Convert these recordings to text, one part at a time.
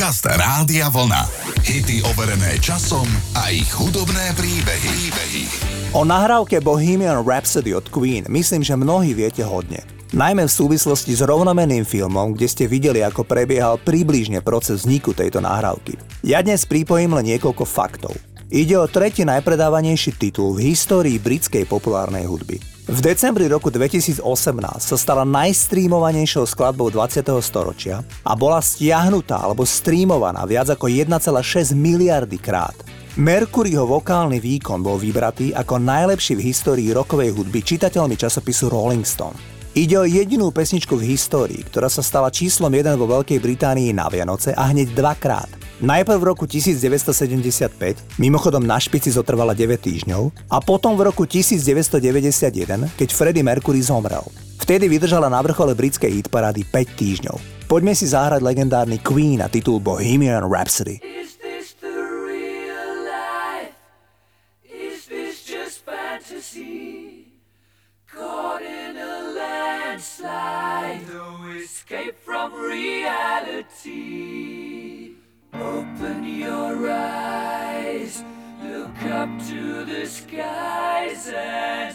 Podcast Rádia Vlna. Hity overené časom a ich hudobné príbehy. príbehy. O nahrávke Bohemian Rhapsody od Queen myslím, že mnohí viete hodne. Najmä v súvislosti s rovnomenným filmom, kde ste videli, ako prebiehal približne proces vzniku tejto nahrávky. Ja dnes pripojím len niekoľko faktov. Ide o tretí najpredávanejší titul v histórii britskej populárnej hudby. V decembri roku 2018 sa stala najstreamovanejšou skladbou 20. storočia a bola stiahnutá alebo streamovaná viac ako 1,6 miliardy krát. Mercuryho vokálny výkon bol vybratý ako najlepší v histórii rokovej hudby čitateľmi časopisu Rolling Stone. Ide o jedinú pesničku v histórii, ktorá sa stala číslom 1 vo Veľkej Británii na Vianoce a hneď dvakrát. Najprv v roku 1975, mimochodom na špici zotrvala 9 týždňov, a potom v roku 1991, keď Freddie Mercury zomrel. Vtedy vydržala na vrchole britskej hitparády 5 týždňov. Poďme si zahrať legendárny Queen a titul Bohemian Rhapsody. No escape from reality. Open your eyes, look up to the skies and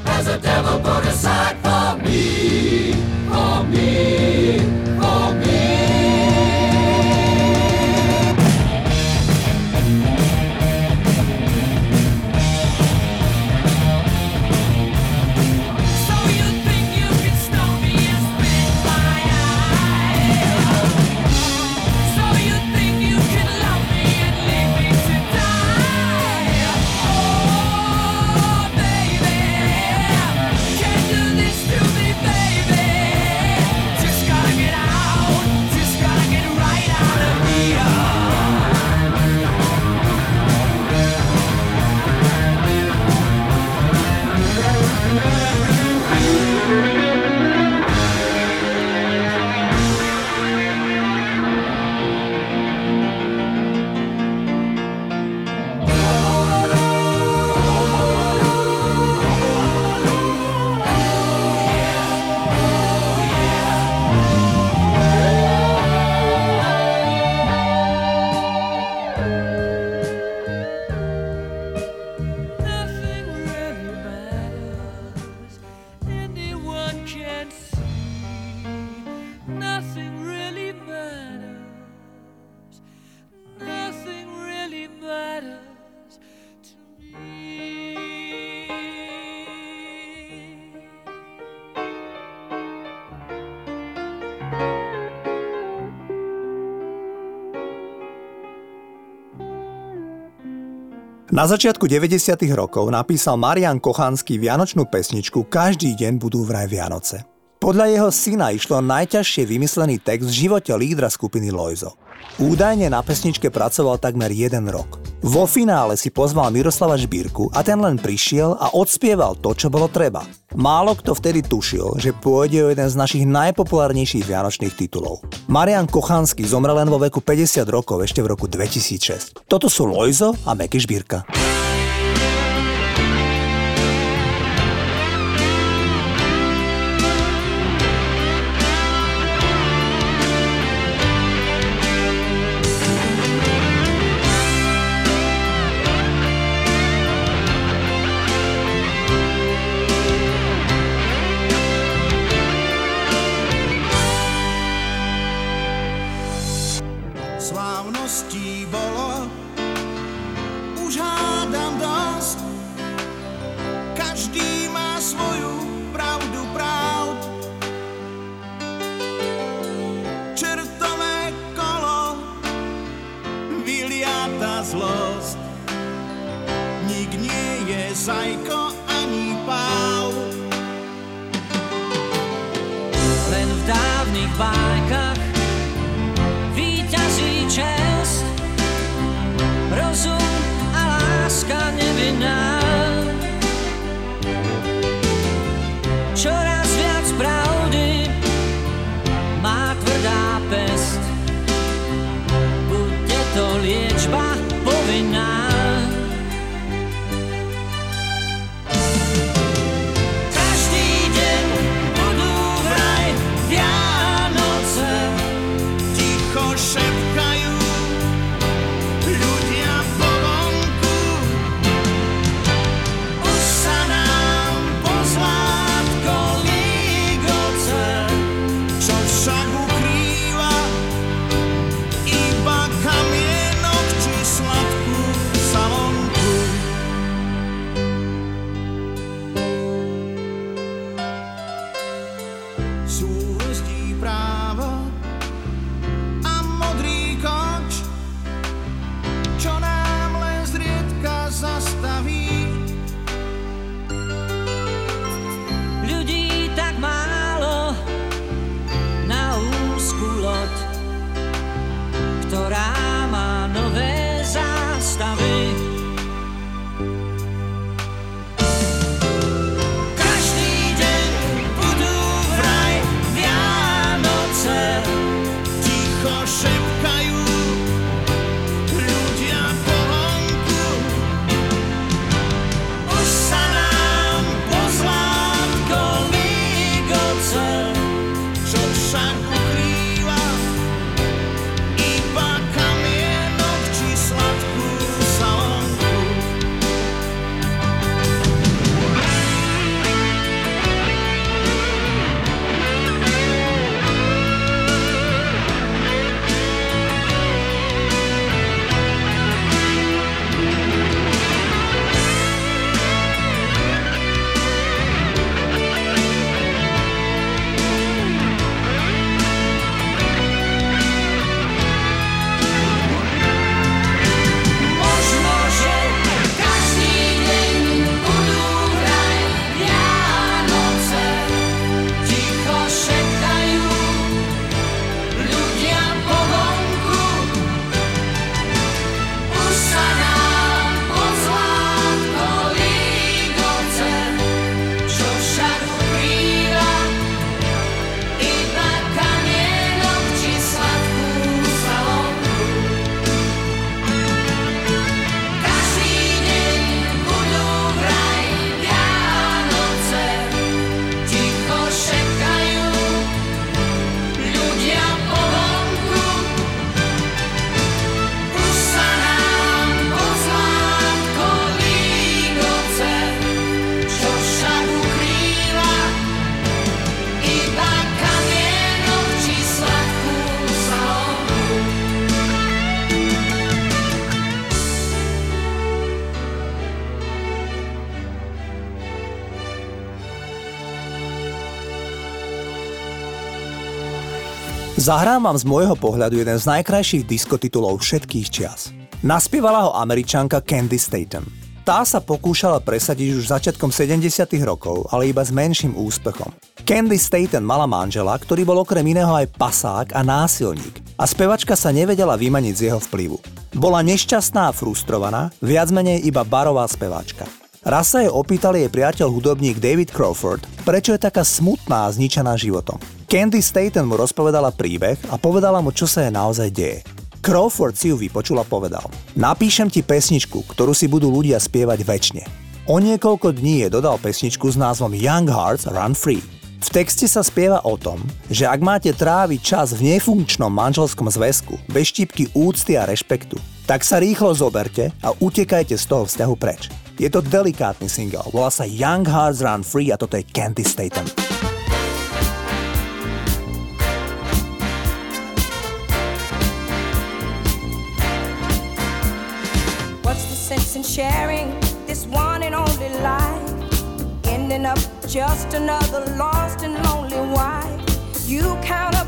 Has a devil put aside for me, for me, for me. Na začiatku 90. rokov napísal Marian Kochanský vianočnú pesničku Každý deň budú vraj Vianoce. Podľa jeho syna išlo najťažšie vymyslený text v živote lídra skupiny Loizo. Údajne na pesničke pracoval takmer jeden rok. Vo finále si pozval Miroslava Žbírku a ten len prišiel a odspieval to, čo bolo treba. Málo kto vtedy tušil, že pôjde o jeden z našich najpopulárnejších vianočných titulov. Marian Kochanský zomrel len vo veku 50 rokov ešte v roku 2006. Toto sú Lojzo a Meky Žbírka. Zahrám vám z môjho pohľadu jeden z najkrajších diskotitulov všetkých čias. Naspievala ho američanka Candy Staten. Tá sa pokúšala presadiť už začiatkom 70 rokov, ale iba s menším úspechom. Candy Staten mala manžela, ktorý bol okrem iného aj pasák a násilník a spevačka sa nevedela vymaniť z jeho vplyvu. Bola nešťastná a frustrovaná, viac menej iba barová speváčka. Raz sa jej opýtal jej priateľ hudobník David Crawford, prečo je taká smutná a zničená životom. Candy Staten mu rozpovedala príbeh a povedala mu, čo sa jej naozaj deje. Crawford si ju vypočul a povedal Napíšem ti pesničku, ktorú si budú ľudia spievať väčšine. O niekoľko dní je dodal pesničku s názvom Young Hearts Run Free. V texte sa spieva o tom, že ak máte tráviť čas v nefunkčnom manželskom zväzku, bez štípky úcty a rešpektu, tak sa rýchlo zoberte a utekajte z toho vzťahu preč. Je to delikátny single, volá sa Young Hearts Run Free a toto je Candy Staten. sharing this one and only life. Ending up just another lost and lonely wife. You count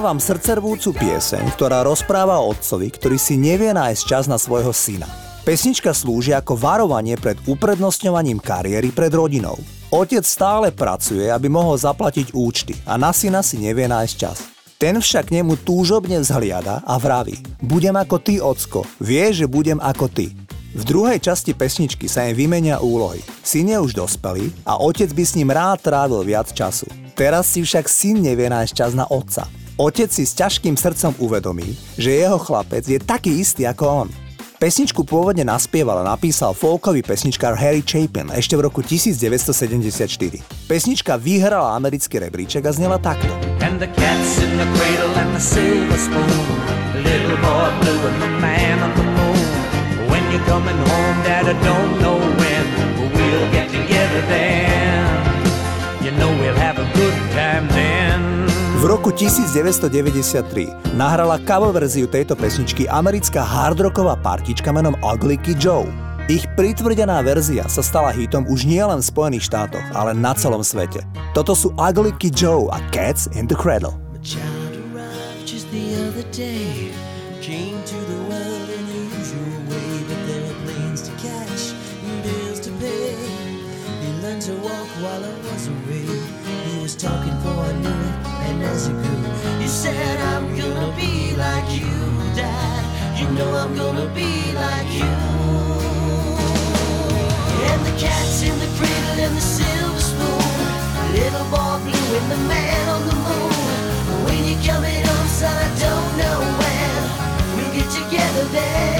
Zahrávam srdcervúcu pieseň, ktorá rozpráva o otcovi, ktorý si nevie nájsť čas na svojho syna. Pesnička slúži ako varovanie pred uprednostňovaním kariéry pred rodinou. Otec stále pracuje, aby mohol zaplatiť účty a na syna si nevie nájsť čas. Ten však nemu túžobne vzhliada a vraví Budem ako ty, ocko, vie, že budem ako ty. V druhej časti pesničky sa im vymenia úlohy. Syn je už dospelý a otec by s ním rád trávil viac času. Teraz si však syn nevie nájsť čas na otca. Otec si s ťažkým srdcom uvedomí, že jeho chlapec je taký istý ako on. Pesničku pôvodne naspieval a napísal folkový pesničkár Harry Chapin ešte v roku 1974. Pesnička vyhrala americký rebríček a znela takto. And the cats in the cradle and the silver spoon Little boy blue and the man on the moon When you're coming home, dad, I don't know when we'll get together then You know we'll have v roku 1993 nahrala cover verziu tejto pesničky americká hardrocková partička menom Ugly Kid Joe. Ich pritvrdená verzia sa stala hitom už nielen v Spojených štátoch, ale na celom svete. Toto sú Ugly Kid Joe a Cats in the Cradle. to like you, Dad. You know I'm gonna be like you. And the cat's in the cradle and the silver spoon. Little boy blue and the man on the moon. When you're coming home, son, I don't know when. We'll get together then.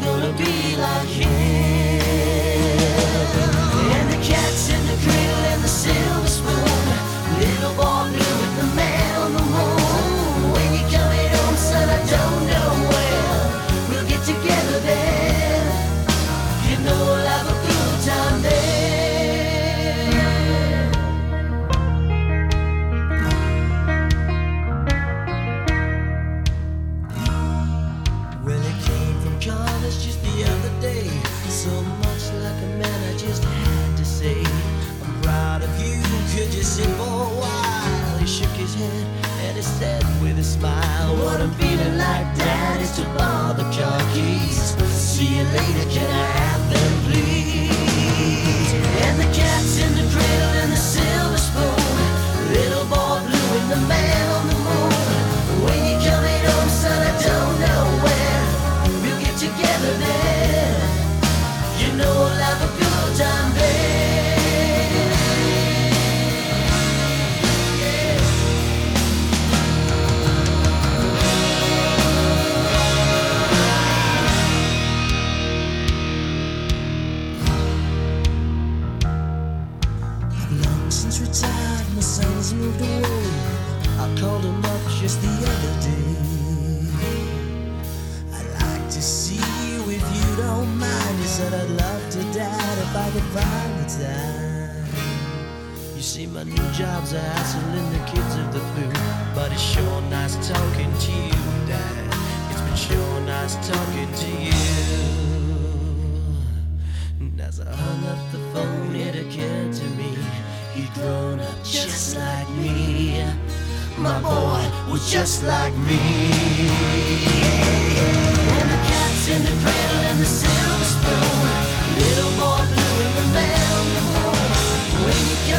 Gonna be like him.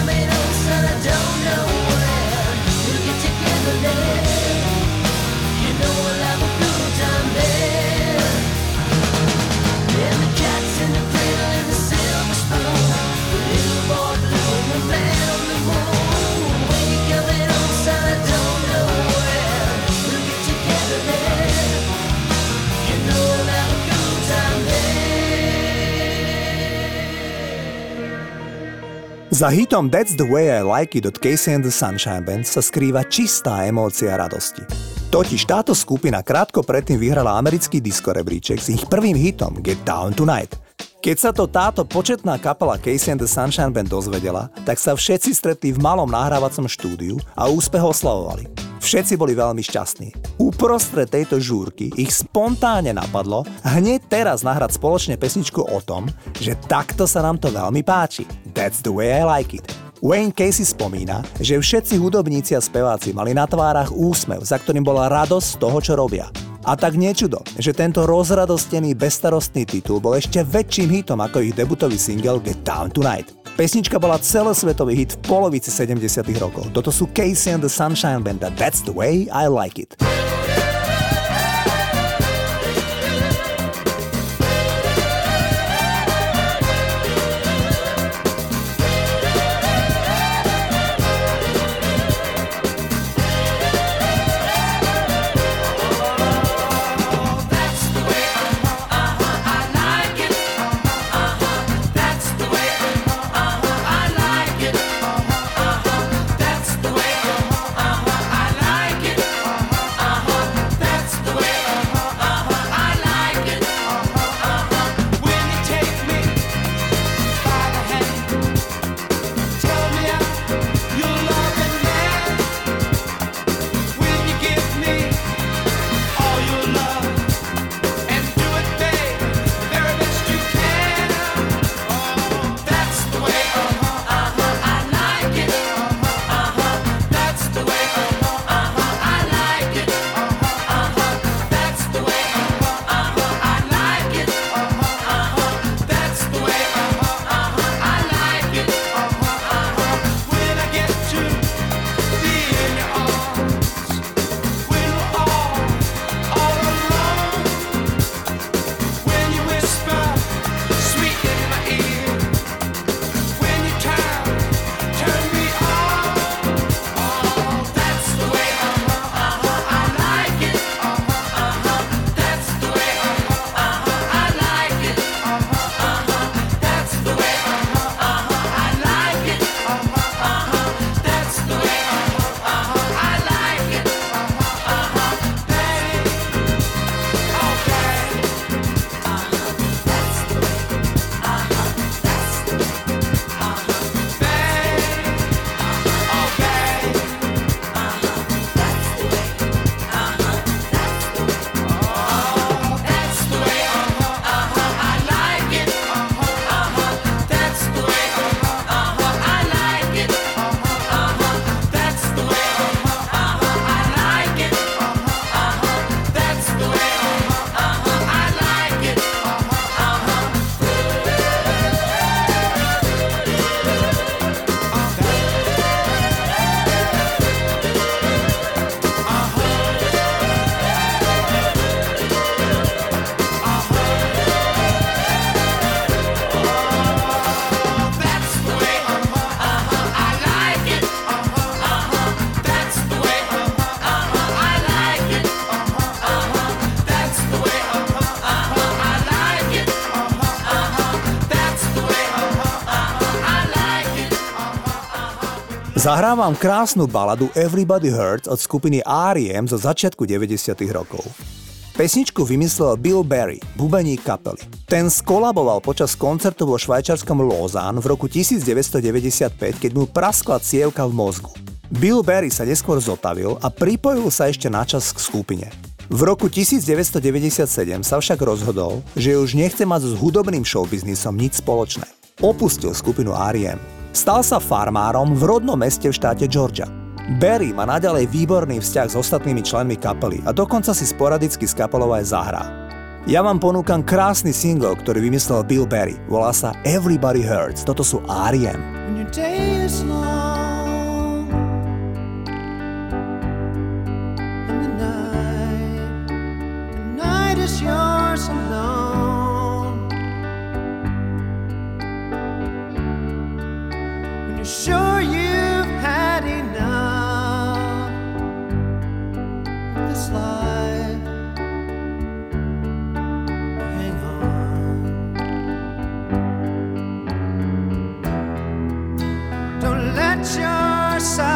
you Za hitom That's the way I like it od Casey and the Sunshine Band sa skrýva čistá emócia radosti. Totiž táto skupina krátko predtým vyhrala americký disco rebríček s ich prvým hitom Get Down Tonight. Keď sa to táto početná kapela Casey and the Sunshine Band dozvedela, tak sa všetci stretli v malom nahrávacom štúdiu a úspech oslavovali. Všetci boli veľmi šťastní. Uprostred tejto žúrky ich spontánne napadlo hneď teraz nahrať spoločne pesničku o tom, že takto sa nám to veľmi páči. That's the way I like it. Wayne Casey spomína, že všetci hudobníci a speváci mali na tvárach úsmev, za ktorým bola radosť z toho, čo robia. A tak niečudo, že tento rozradostený bestarostný titul bol ešte väčším hitom ako ich debutový single Get Down Tonight. Pesnička bola celosvetový hit v polovici 70 rokov. Toto sú Casey and the Sunshine Band a That's the way I like it. Zahrávam krásnu baladu Everybody Hurts od skupiny R.E.M. zo začiatku 90. rokov. Pesničku vymyslel Bill Berry, bubeník kapely. Ten skolaboval počas koncertu vo švajčarskom Lausanne v roku 1995, keď mu praskla cievka v mozgu. Bill Berry sa neskôr zotavil a pripojil sa ešte na čas k skupine. V roku 1997 sa však rozhodol, že už nechce mať s hudobným showbiznisom nič spoločné. Opustil skupinu R.E.M. Stal sa farmárom v rodnom meste v štáte Georgia. Barry má naďalej výborný vzťah s ostatnými členmi kapely a dokonca si sporadicky s kapelou aj zahrá. Ja vám ponúkam krásny single, ktorý vymyslel Bill Berry. Volá sa Everybody Hurts. Toto sú R.E.M. yours alone. Sure you've had enough of this life. Hang on. Don't let yourself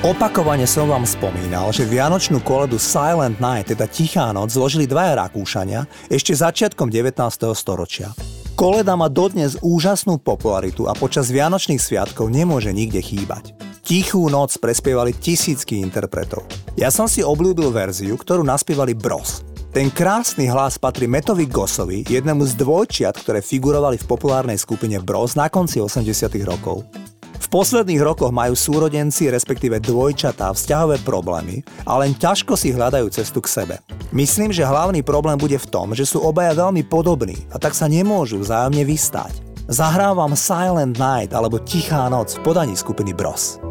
Opakovane som vám spomínal, že Vianočnú koledu Silent Night, teda Tichá noc, zložili dvaja Rakúšania ešte začiatkom 19. storočia. Koleda má dodnes úžasnú popularitu a počas Vianočných sviatkov nemôže nikde chýbať. Tichú noc prespievali tisícky interpretov. Ja som si obľúbil verziu, ktorú naspievali Bros. Ten krásny hlas patrí Metovi Gossovi, jednému z dvojčiat, ktoré figurovali v populárnej skupine Bros na konci 80 rokov. V posledných rokoch majú súrodenci, respektíve dvojčatá, vzťahové problémy a len ťažko si hľadajú cestu k sebe. Myslím, že hlavný problém bude v tom, že sú obaja veľmi podobní a tak sa nemôžu vzájomne vystáť. Zahrávam Silent Night alebo Tichá noc v podaní skupiny Bros.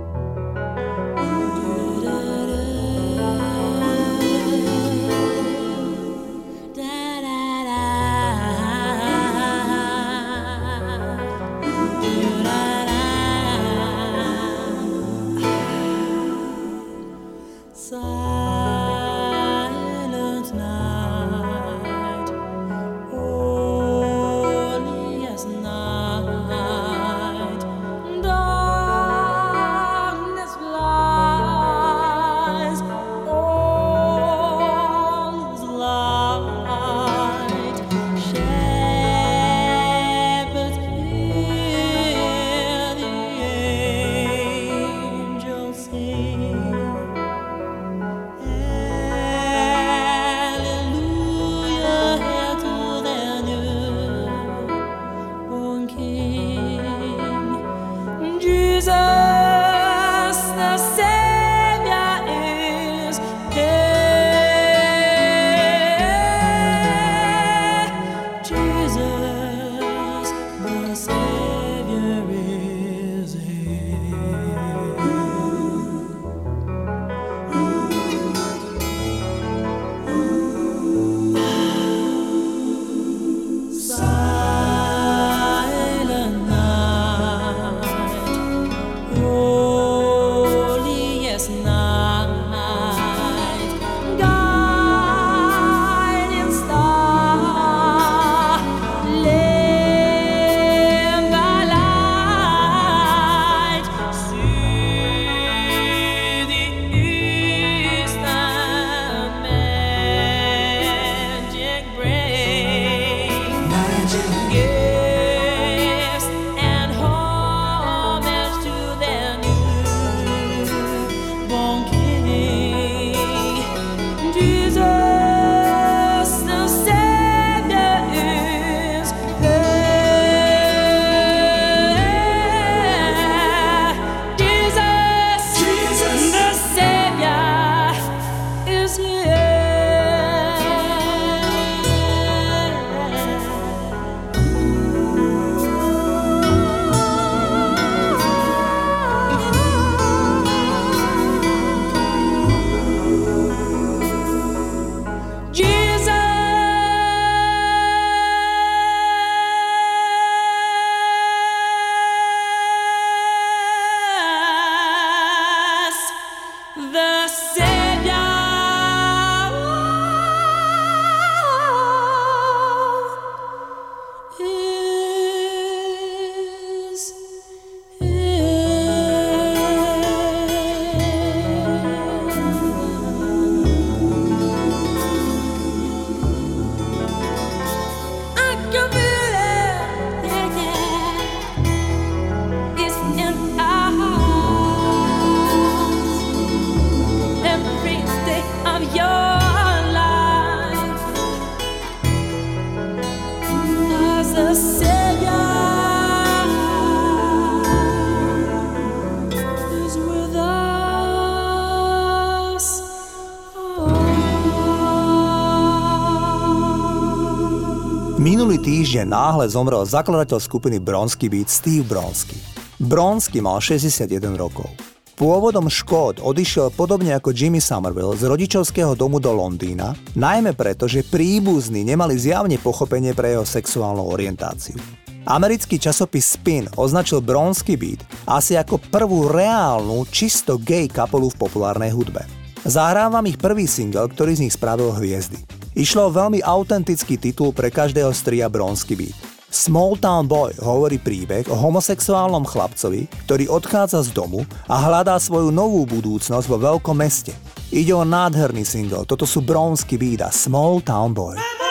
Týždeň náhle zomrel zakladateľ skupiny Bronsky Beat Steve Bronsky. Bronsky mal 61 rokov. Pôvodom Škód odišiel podobne ako Jimmy Somerville z rodičovského domu do Londýna, najmä preto, že príbuzní nemali zjavne pochopenie pre jeho sexuálnu orientáciu. Americký časopis Spin označil Bronsky Beat asi ako prvú reálnu, čisto gay kapelu v populárnej hudbe. Zahrávam ich prvý single, ktorý z nich spravil hviezdy. Išlo o veľmi autentický titul pre každého stria Bronsky Beat. Small Town Boy hovorí príbeh o homosexuálnom chlapcovi, ktorý odchádza z domu a hľadá svoju novú budúcnosť vo veľkom meste. Ide o nádherný single, toto sú Bronsky Beat a Small Town Boy. Zahrám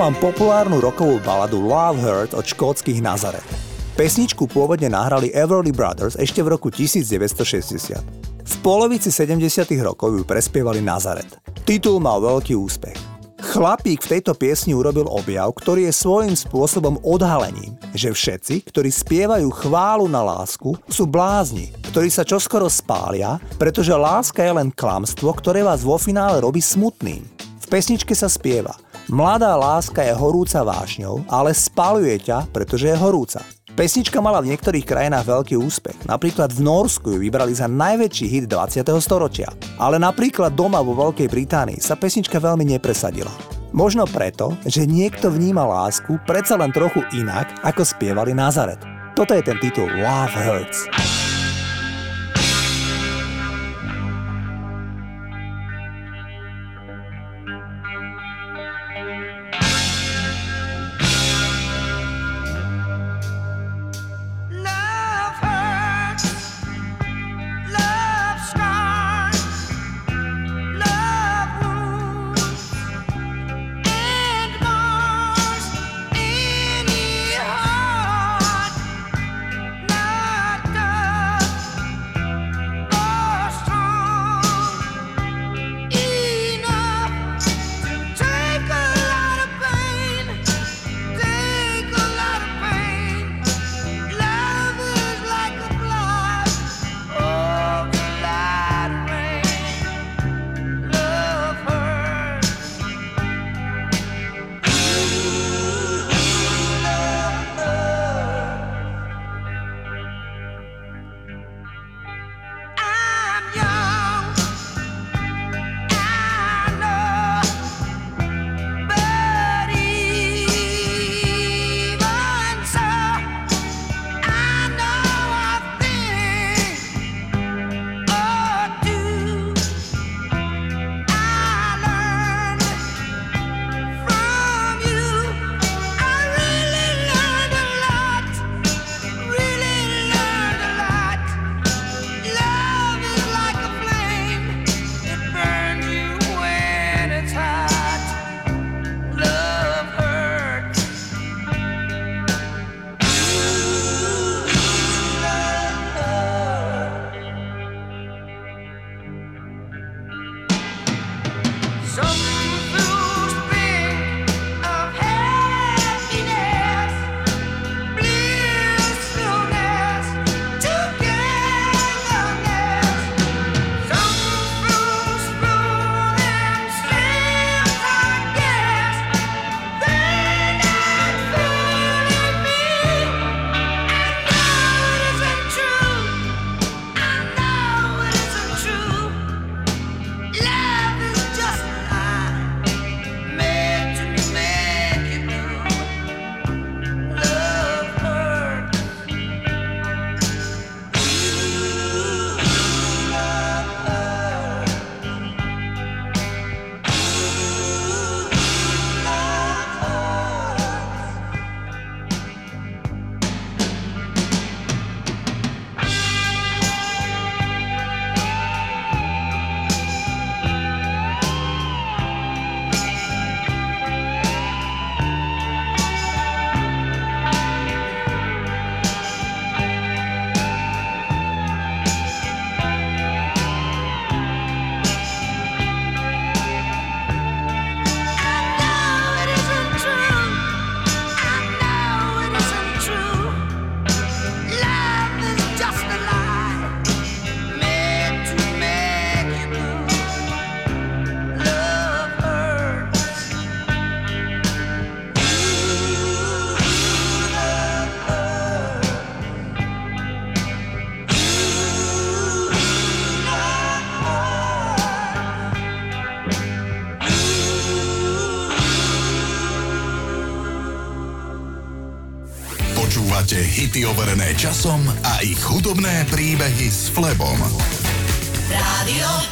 vám populárnu rokovú baladu Love Hurt od škótskych Nazaret. Pesničku pôvodne nahrali Everly Brothers ešte v roku 1960. V polovici 70. rokov ju prespievali Nazaret. Titul mal veľký úspech. Chlapík v tejto piesni urobil objav, ktorý je svojím spôsobom odhalením, že všetci, ktorí spievajú chválu na lásku, sú blázni, ktorí sa čoskoro spália, pretože láska je len klamstvo, ktoré vás vo finále robí smutným. V pesničke sa spieva Mladá láska je horúca vášňou, ale spaluje ťa, pretože je horúca. Pesnička mala v niektorých krajinách veľký úspech. Napríklad v Norsku ju vybrali za najväčší hit 20. storočia. Ale napríklad doma vo Veľkej Británii sa pesnička veľmi nepresadila. Možno preto, že niekto vníma lásku predsa len trochu inak, ako spievali Nazaret. Toto je ten titul Love Hurts. Časom a ich hudobné príbehy s Flebom. Rádio.